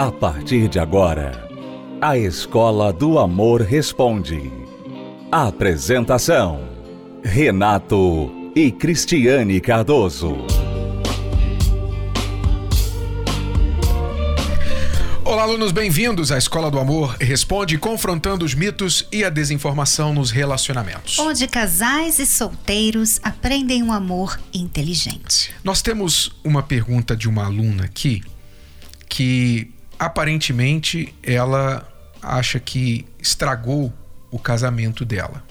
A partir de agora, a Escola do Amor Responde. Apresentação: Renato e Cristiane Cardoso. Olá, alunos, bem-vindos à Escola do Amor Responde, confrontando os mitos e a desinformação nos relacionamentos. Onde casais e solteiros aprendem um amor inteligente. Nós temos uma pergunta de uma aluna aqui que aparentemente ela acha que estragou o casamento dela.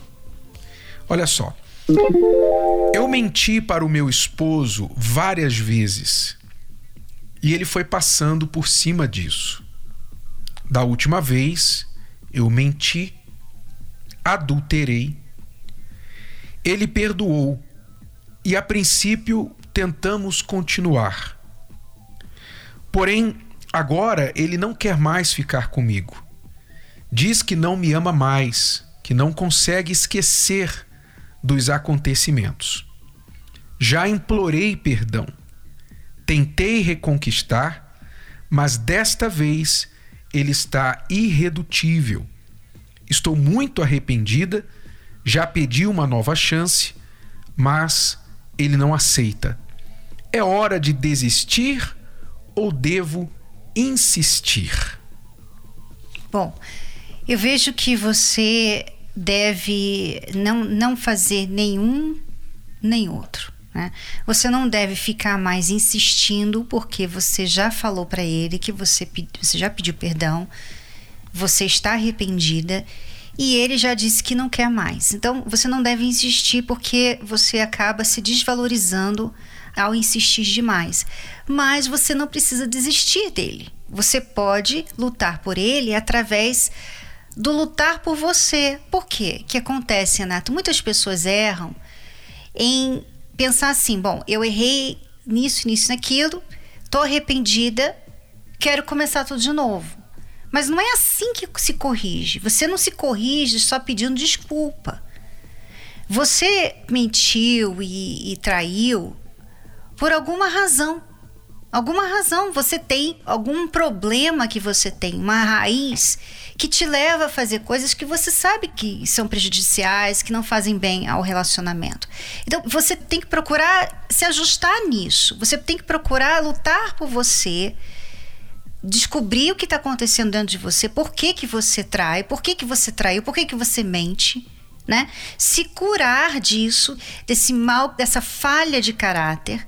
Olha só. Eu menti para o meu esposo várias vezes e ele foi passando por cima disso. Da última vez, eu menti, adulterei. Ele perdoou e, a princípio, tentamos continuar. Porém, Agora ele não quer mais ficar comigo. Diz que não me ama mais, que não consegue esquecer dos acontecimentos. Já implorei perdão. Tentei reconquistar, mas desta vez ele está irredutível. Estou muito arrependida, já pedi uma nova chance, mas ele não aceita. É hora de desistir ou devo insistir? Bom, eu vejo que você deve não, não fazer nenhum nem outro. Né? Você não deve ficar mais insistindo porque você já falou para ele que você, você já pediu perdão, você está arrependida e ele já disse que não quer mais. Então você não deve insistir porque você acaba se desvalorizando ao insistir demais. Mas você não precisa desistir dele. Você pode lutar por ele através do lutar por você. Por quê? Que acontece, Renato? Muitas pessoas erram em pensar assim: bom, eu errei nisso, nisso, naquilo, tô arrependida, quero começar tudo de novo. Mas não é assim que se corrige. Você não se corrige só pedindo desculpa. Você mentiu e, e traiu por alguma razão. Alguma razão, você tem algum problema que você tem, uma raiz que te leva a fazer coisas que você sabe que são prejudiciais, que não fazem bem ao relacionamento. Então, você tem que procurar se ajustar nisso. Você tem que procurar lutar por você, descobrir o que está acontecendo dentro de você, por que, que você trai, por que, que você traiu, por que, que você mente. Né? Se curar disso, desse mal, dessa falha de caráter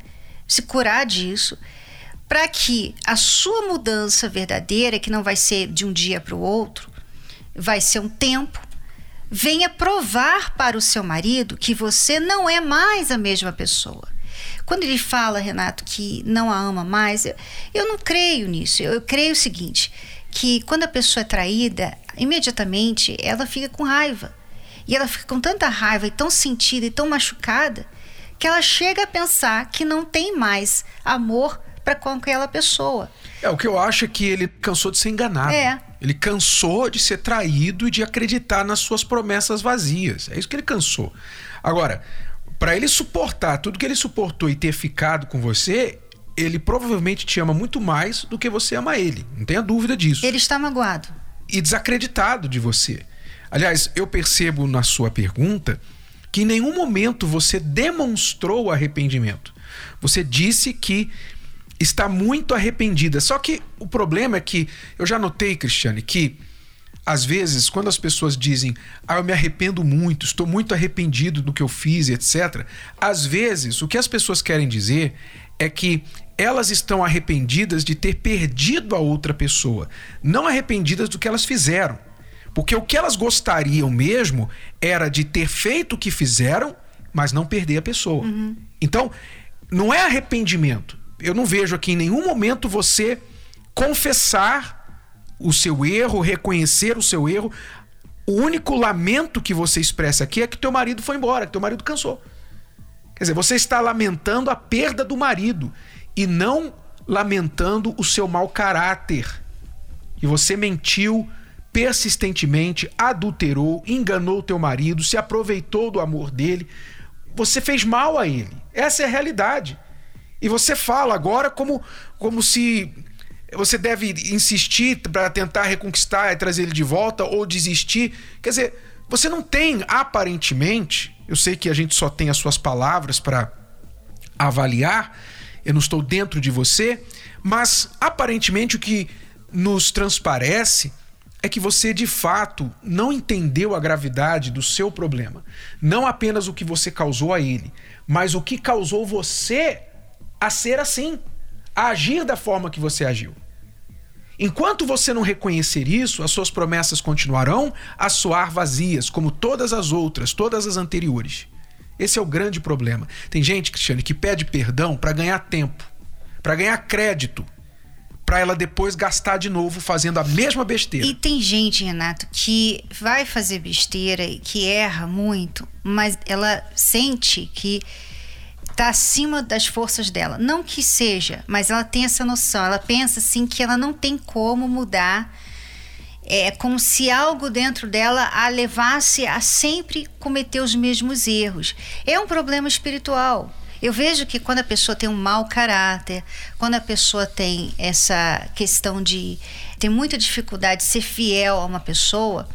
se curar disso, para que a sua mudança verdadeira, que não vai ser de um dia para o outro, vai ser um tempo, venha provar para o seu marido que você não é mais a mesma pessoa. Quando ele fala, Renato, que não a ama mais, eu, eu não creio nisso. Eu, eu creio o seguinte: que quando a pessoa é traída, imediatamente ela fica com raiva. E ela fica com tanta raiva e tão sentida e tão machucada que ela chega a pensar que não tem mais amor para com aquela pessoa. É, o que eu acho é que ele cansou de ser enganado. É. Ele cansou de ser traído e de acreditar nas suas promessas vazias. É isso que ele cansou. Agora, para ele suportar tudo que ele suportou e ter ficado com você, ele provavelmente te ama muito mais do que você ama ele. Não tenha dúvida disso. Ele está magoado. E desacreditado de você. Aliás, eu percebo na sua pergunta que em nenhum momento você demonstrou arrependimento. Você disse que está muito arrependida. Só que o problema é que eu já notei, Cristiane, que às vezes, quando as pessoas dizem, ah, eu me arrependo muito, estou muito arrependido do que eu fiz, etc., às vezes o que as pessoas querem dizer é que elas estão arrependidas de ter perdido a outra pessoa, não arrependidas do que elas fizeram. Porque o que elas gostariam mesmo era de ter feito o que fizeram, mas não perder a pessoa. Uhum. Então, não é arrependimento. Eu não vejo aqui em nenhum momento você confessar o seu erro, reconhecer o seu erro. O único lamento que você expressa aqui é que teu marido foi embora, que teu marido cansou. Quer dizer, você está lamentando a perda do marido e não lamentando o seu mau caráter. E você mentiu, persistentemente adulterou, enganou teu marido, se aproveitou do amor dele, você fez mal a ele. Essa é a realidade. E você fala agora como, como se você deve insistir para tentar reconquistar e trazer ele de volta ou desistir. Quer dizer, você não tem aparentemente, eu sei que a gente só tem as suas palavras para avaliar, eu não estou dentro de você, mas aparentemente o que nos transparece é que você de fato não entendeu a gravidade do seu problema. Não apenas o que você causou a ele, mas o que causou você a ser assim, a agir da forma que você agiu. Enquanto você não reconhecer isso, as suas promessas continuarão a soar vazias, como todas as outras, todas as anteriores. Esse é o grande problema. Tem gente, Cristiane, que pede perdão para ganhar tempo, para ganhar crédito, para ela depois gastar de novo fazendo a mesma besteira. E tem gente, Renato, que vai fazer besteira e que erra muito, mas ela sente que está acima das forças dela. Não que seja, mas ela tem essa noção. Ela pensa assim que ela não tem como mudar. É como se algo dentro dela a levasse a sempre cometer os mesmos erros. É um problema espiritual. Eu vejo que quando a pessoa tem um mau caráter, quando a pessoa tem essa questão de ter muita dificuldade de ser fiel a uma pessoa,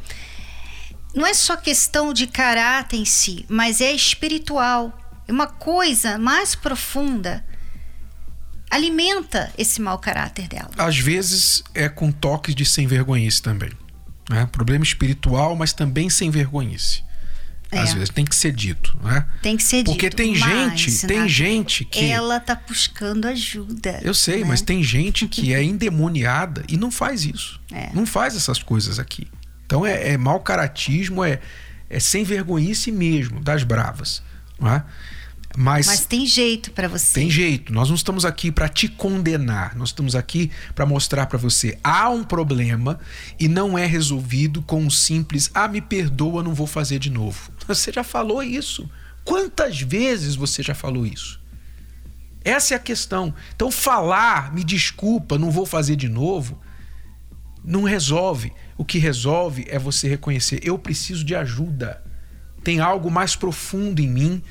não é só questão de caráter em si, mas é espiritual. É uma coisa mais profunda alimenta esse mau caráter dela. Às vezes é com toques de sem vergonhice também. Né? Problema espiritual, mas também sem vergonhice. É. Às vezes tem que ser dito, né? Tem que ser dito. Porque tem gente, tem gente que ela tá buscando ajuda. Eu sei, né? mas tem gente que é endemoniada e não faz isso. É. Não faz essas coisas aqui. Então é, é mau caratismo, é, é sem vergonhice mesmo, das bravas. Não é? Mas, Mas tem jeito para você. Tem jeito. Nós não estamos aqui para te condenar. Nós estamos aqui para mostrar para você há um problema e não é resolvido com um simples ah, me perdoa, não vou fazer de novo. Você já falou isso. Quantas vezes você já falou isso? Essa é a questão. Então falar, me desculpa, não vou fazer de novo, não resolve. O que resolve é você reconhecer, eu preciso de ajuda. Tem algo mais profundo em mim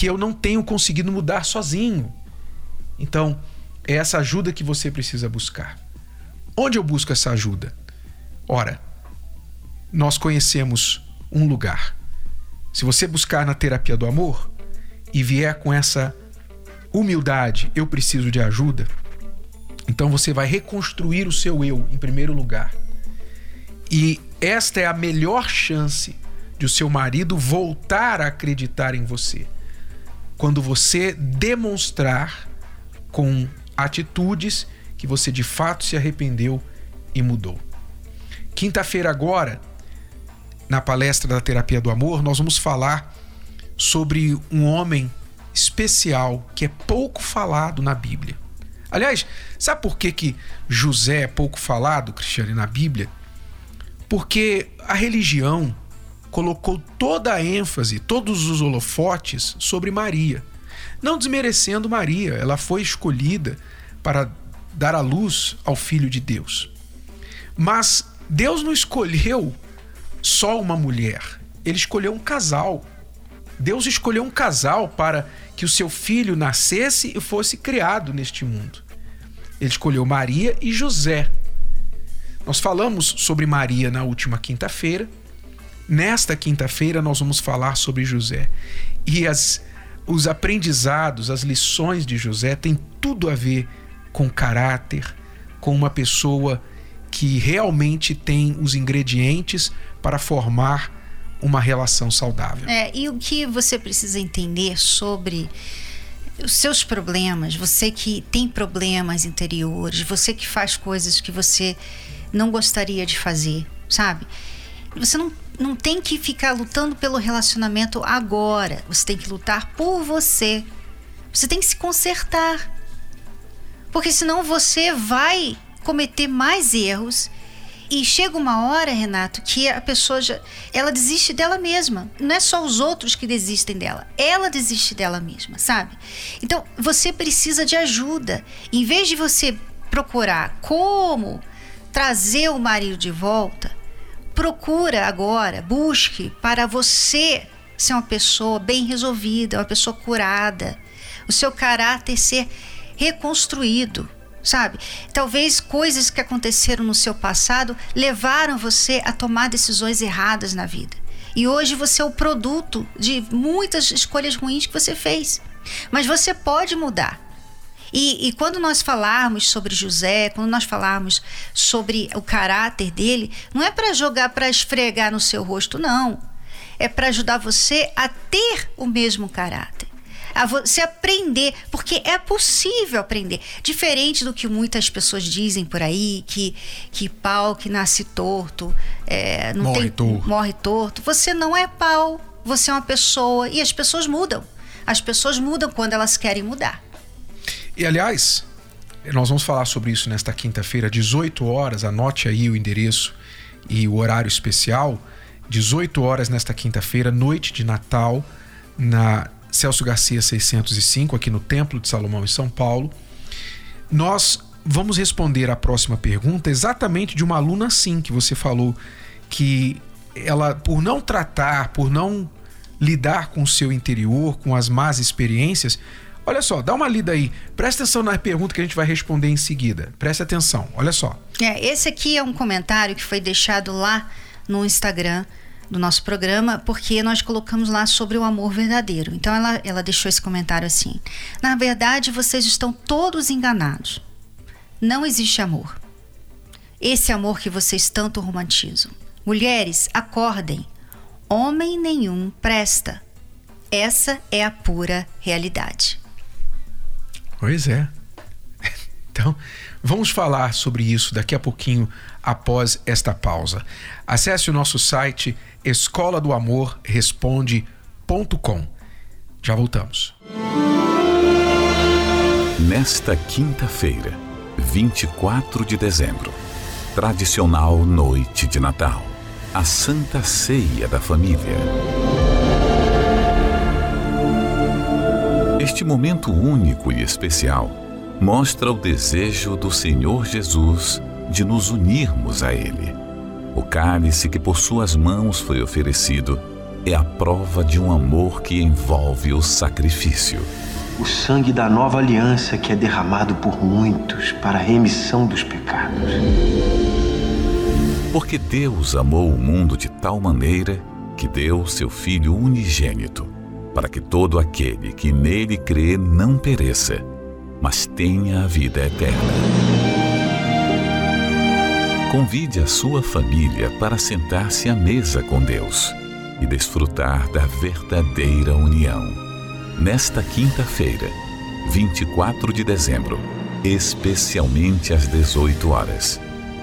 que eu não tenho conseguido mudar sozinho. Então, é essa ajuda que você precisa buscar. Onde eu busco essa ajuda? Ora, nós conhecemos um lugar. Se você buscar na terapia do amor e vier com essa humildade, eu preciso de ajuda, então você vai reconstruir o seu eu em primeiro lugar. E esta é a melhor chance de o seu marido voltar a acreditar em você quando você demonstrar com atitudes que você de fato se arrependeu e mudou. Quinta-feira, agora, na palestra da Terapia do Amor, nós vamos falar sobre um homem especial que é pouco falado na Bíblia. Aliás, sabe por que, que José é pouco falado, Cristiane, na Bíblia? Porque a religião colocou toda a ênfase, todos os holofotes sobre Maria. Não desmerecendo Maria, ela foi escolhida para dar a luz ao Filho de Deus. Mas Deus não escolheu só uma mulher, ele escolheu um casal. Deus escolheu um casal para que o seu filho nascesse e fosse criado neste mundo. Ele escolheu Maria e José. Nós falamos sobre Maria na última quinta-feira Nesta quinta-feira nós vamos falar sobre José. E as, os aprendizados, as lições de José têm tudo a ver com caráter, com uma pessoa que realmente tem os ingredientes para formar uma relação saudável. É, e o que você precisa entender sobre os seus problemas, você que tem problemas interiores, você que faz coisas que você não gostaria de fazer, sabe? Você não não tem que ficar lutando pelo relacionamento agora. Você tem que lutar por você. Você tem que se consertar. Porque senão você vai cometer mais erros e chega uma hora, Renato, que a pessoa já, ela desiste dela mesma. Não é só os outros que desistem dela, ela desiste dela mesma, sabe? Então, você precisa de ajuda. Em vez de você procurar como trazer o marido de volta, procura agora, busque para você ser uma pessoa bem resolvida, uma pessoa curada, o seu caráter ser reconstruído. sabe? Talvez coisas que aconteceram no seu passado levaram você a tomar decisões erradas na vida. E hoje você é o produto de muitas escolhas ruins que você fez. Mas você pode mudar. E, e, quando nós falarmos sobre José, quando nós falarmos sobre o caráter dele, não é para jogar, para esfregar no seu rosto, não. É para ajudar você a ter o mesmo caráter a você aprender, porque é possível aprender. Diferente do que muitas pessoas dizem por aí, que, que pau que nasce torto, é, não morre tem, torto. morre torto. Você não é pau, você é uma pessoa e as pessoas mudam. As pessoas mudam quando elas querem mudar. E aliás, nós vamos falar sobre isso nesta quinta-feira, 18 horas. Anote aí o endereço e o horário especial. 18 horas nesta quinta-feira, noite de Natal, na Celso Garcia 605, aqui no Templo de Salomão, em São Paulo. Nós vamos responder a próxima pergunta exatamente de uma aluna assim, que você falou que ela, por não tratar, por não lidar com o seu interior, com as más experiências, Olha só, dá uma lida aí. Presta atenção na pergunta que a gente vai responder em seguida. Presta atenção, olha só. É, esse aqui é um comentário que foi deixado lá no Instagram do nosso programa, porque nós colocamos lá sobre o amor verdadeiro. Então ela, ela deixou esse comentário assim: Na verdade, vocês estão todos enganados. Não existe amor. Esse amor que vocês tanto romantizam. Mulheres, acordem. Homem nenhum presta. Essa é a pura realidade. Pois é. Então, vamos falar sobre isso daqui a pouquinho após esta pausa. Acesse o nosso site escola do amor responde.com. Já voltamos. Nesta quinta-feira, 24 de dezembro, tradicional noite de Natal, a Santa Ceia da Família. Este momento único e especial mostra o desejo do Senhor Jesus de nos unirmos a Ele. O cálice que por suas mãos foi oferecido é a prova de um amor que envolve o sacrifício. O sangue da nova aliança que é derramado por muitos para a remissão dos pecados. Porque Deus amou o mundo de tal maneira que deu seu Filho unigênito, para que todo aquele que nele crê não pereça, mas tenha a vida eterna. Convide a sua família para sentar-se à mesa com Deus e desfrutar da verdadeira união. Nesta quinta-feira, 24 de dezembro, especialmente às 18 horas,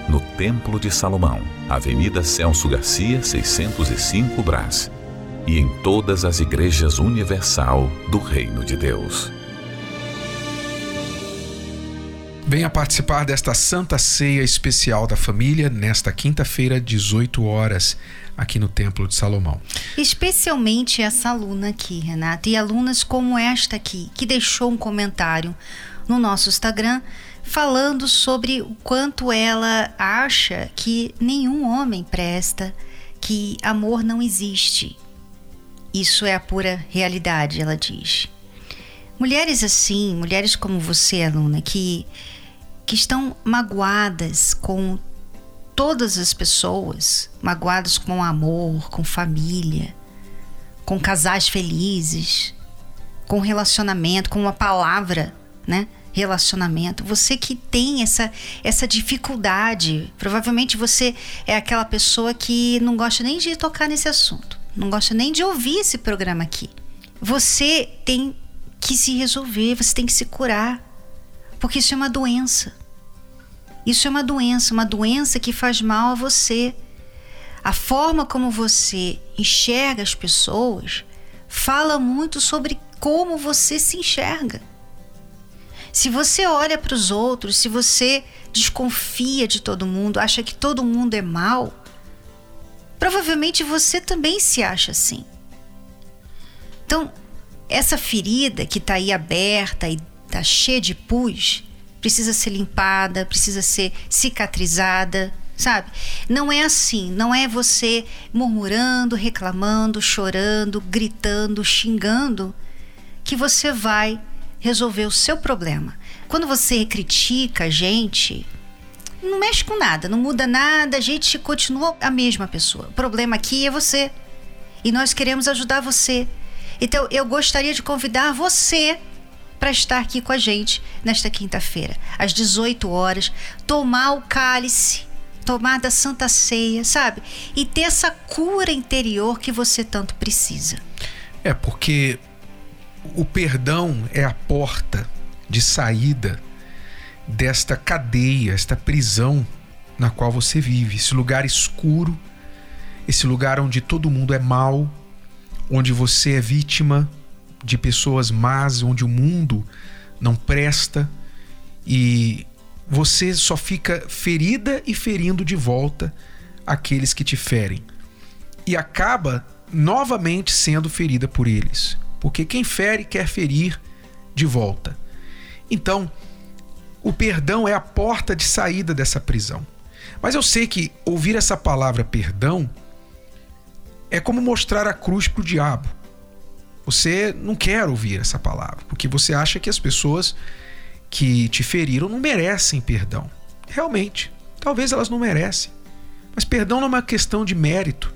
no Templo de Salomão, Avenida Celso Garcia, 605 Brás, e em todas as igrejas universal do Reino de Deus. Venha participar desta Santa Ceia especial da família nesta quinta-feira, 18 horas, aqui no Templo de Salomão. Especialmente essa aluna aqui, Renata, e alunas como esta aqui, que deixou um comentário no nosso Instagram falando sobre o quanto ela acha que nenhum homem presta, que amor não existe. Isso é a pura realidade, ela diz. Mulheres assim, mulheres como você, aluna, que que estão magoadas com todas as pessoas, magoadas com amor, com família, com casais felizes, com relacionamento, com uma palavra, né? Relacionamento. Você que tem essa essa dificuldade, provavelmente você é aquela pessoa que não gosta nem de tocar nesse assunto, não gosta nem de ouvir esse programa aqui. Você tem que se resolver, você tem que se curar. Porque isso é uma doença. Isso é uma doença, uma doença que faz mal a você. A forma como você enxerga as pessoas fala muito sobre como você se enxerga. Se você olha para os outros, se você desconfia de todo mundo, acha que todo mundo é mal, provavelmente você também se acha assim. Então, essa ferida que está aí aberta e está cheia de pus, precisa ser limpada, precisa ser cicatrizada, sabe? Não é assim, não é você murmurando, reclamando, chorando, gritando, xingando que você vai resolver o seu problema. Quando você critica a gente, não mexe com nada, não muda nada, a gente continua a mesma pessoa. O problema aqui é você. E nós queremos ajudar você. Então eu gostaria de convidar você para estar aqui com a gente nesta quinta-feira, às 18 horas, tomar o cálice, tomar da Santa Ceia, sabe? E ter essa cura interior que você tanto precisa. É, porque o perdão é a porta de saída desta cadeia, esta prisão na qual você vive, esse lugar escuro, esse lugar onde todo mundo é mal, onde você é vítima de pessoas más, onde o mundo não presta e você só fica ferida e ferindo de volta aqueles que te ferem. E acaba novamente sendo ferida por eles, porque quem fere quer ferir de volta. Então, o perdão é a porta de saída dessa prisão. Mas eu sei que ouvir essa palavra perdão é como mostrar a cruz para o diabo. Você não quer ouvir essa palavra, porque você acha que as pessoas que te feriram não merecem perdão. Realmente, talvez elas não merecem. Mas perdão não é uma questão de mérito.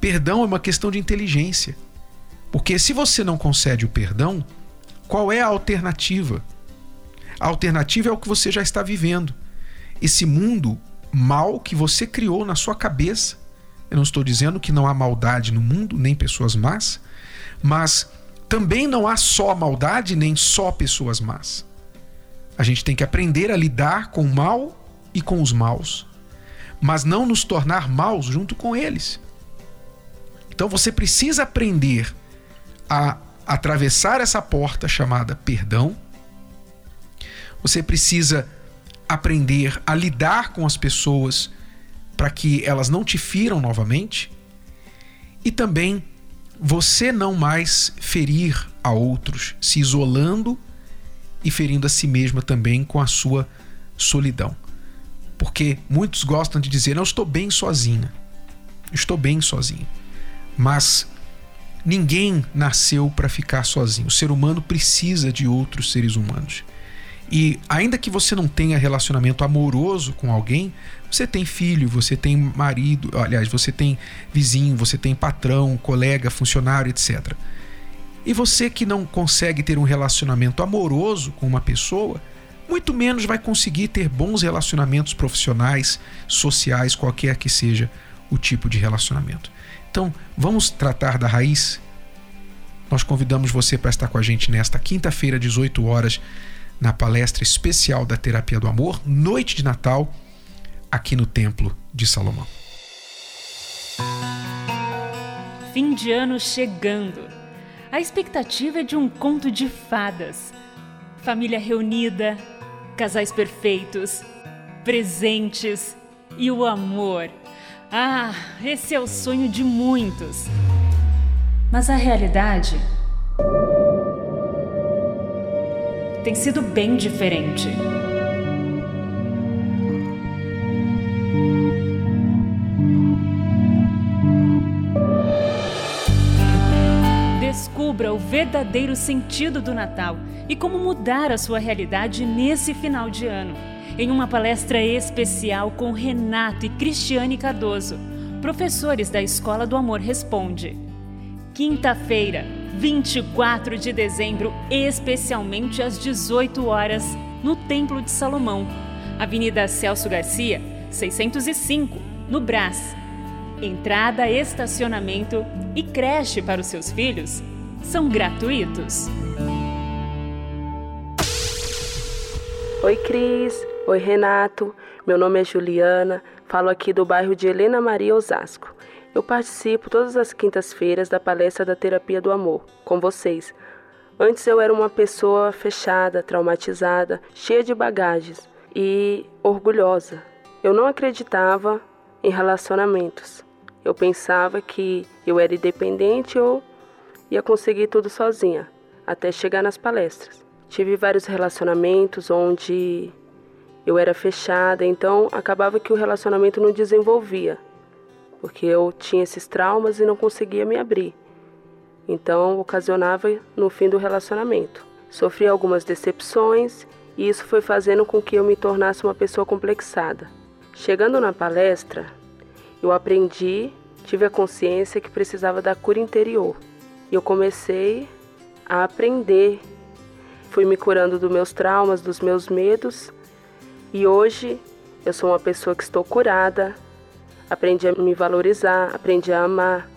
Perdão é uma questão de inteligência. Porque se você não concede o perdão, qual é a alternativa? A alternativa é o que você já está vivendo. Esse mundo mal que você criou na sua cabeça. Eu não estou dizendo que não há maldade no mundo, nem pessoas más, mas também não há só maldade nem só pessoas más. A gente tem que aprender a lidar com o mal e com os maus, mas não nos tornar maus junto com eles. Então você precisa aprender a atravessar essa porta chamada perdão. Você precisa aprender a lidar com as pessoas para que elas não te firam novamente. E também você não mais ferir a outros, se isolando e ferindo a si mesma também com a sua solidão. Porque muitos gostam de dizer: "Não estou bem sozinha". Estou bem sozinho. Mas ninguém nasceu para ficar sozinho. O ser humano precisa de outros seres humanos. E ainda que você não tenha relacionamento amoroso com alguém, você tem filho, você tem marido, aliás, você tem vizinho, você tem patrão, colega, funcionário, etc. E você que não consegue ter um relacionamento amoroso com uma pessoa, muito menos vai conseguir ter bons relacionamentos profissionais, sociais, qualquer que seja o tipo de relacionamento. Então, vamos tratar da raiz? Nós convidamos você para estar com a gente nesta quinta-feira, 18 horas na palestra especial da Terapia do Amor, noite de Natal, aqui no Templo de Salomão. Fim de ano chegando. A expectativa é de um conto de fadas. Família reunida, casais perfeitos, presentes e o amor. Ah, esse é o sonho de muitos. Mas a realidade tem sido bem diferente. Descubra o verdadeiro sentido do Natal e como mudar a sua realidade nesse final de ano. Em uma palestra especial com Renato e Cristiane Cardoso, professores da Escola do Amor Responde. Quinta-feira, 24 de dezembro, especialmente às 18 horas, no Templo de Salomão, Avenida Celso Garcia, 605, no Brás. Entrada, estacionamento e creche para os seus filhos são gratuitos. Oi, Cris. Oi, Renato. Meu nome é Juliana. Falo aqui do bairro de Helena Maria Osasco. Eu participo todas as quintas-feiras da palestra da Terapia do Amor com vocês. Antes eu era uma pessoa fechada, traumatizada, cheia de bagagens e orgulhosa. Eu não acreditava em relacionamentos. Eu pensava que eu era independente ou ia conseguir tudo sozinha, até chegar nas palestras. Tive vários relacionamentos onde eu era fechada, então acabava que o relacionamento não desenvolvia porque eu tinha esses traumas e não conseguia me abrir. Então, ocasionava no fim do relacionamento. Sofri algumas decepções e isso foi fazendo com que eu me tornasse uma pessoa complexada. Chegando na palestra, eu aprendi, tive a consciência que precisava da cura interior. E eu comecei a aprender. Fui me curando dos meus traumas, dos meus medos, e hoje eu sou uma pessoa que estou curada. Aprendi a me valorizar, aprendi a amar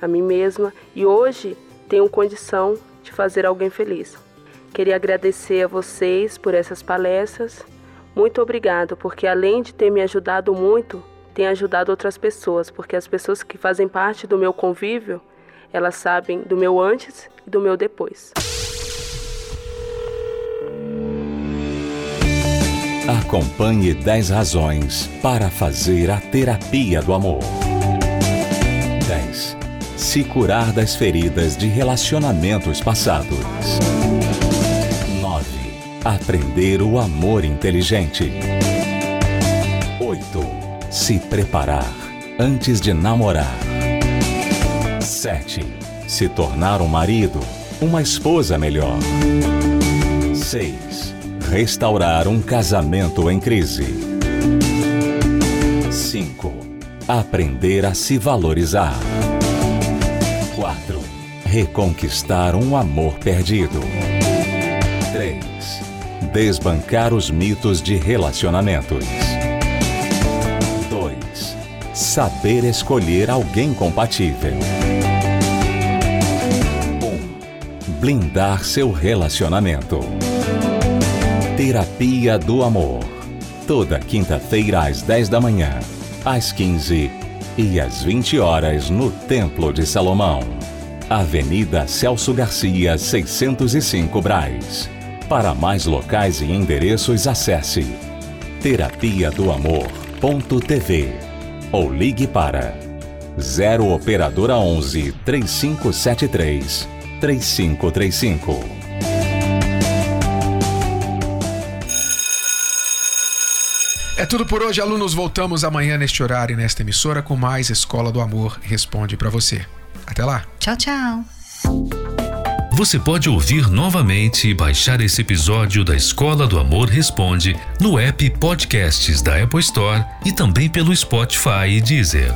a mim mesma e hoje tenho condição de fazer alguém feliz. Queria agradecer a vocês por essas palestras. Muito obrigado, porque além de ter me ajudado muito, tem ajudado outras pessoas, porque as pessoas que fazem parte do meu convívio, elas sabem do meu antes e do meu depois. Acompanhe 10 razões para fazer a terapia do amor. 10. Se curar das feridas de relacionamentos passados. Aprender o amor inteligente. 8. Se preparar antes de namorar. 7. Se tornar um marido, uma esposa melhor. 6. Restaurar um casamento em crise. 5. Aprender a se valorizar. 4. Reconquistar um amor perdido. 3 Desbancar os mitos de relacionamentos. 2. Saber escolher alguém compatível. 1. Um, blindar seu relacionamento. Terapia do Amor. Toda quinta-feira às 10 da manhã, às 15 e às 20 horas no Templo de Salomão. Avenida Celso Garcia, 605 Braz. Para mais locais e endereços, acesse terapia do amor.tv ou ligue para 0 operadora 11 3573 3535. É tudo por hoje, alunos. Voltamos amanhã neste horário e nesta emissora com mais Escola do Amor Responde para você. Até lá. Tchau, tchau. Você pode ouvir novamente e baixar esse episódio da Escola do Amor Responde no app Podcasts da Apple Store e também pelo Spotify e Deezer.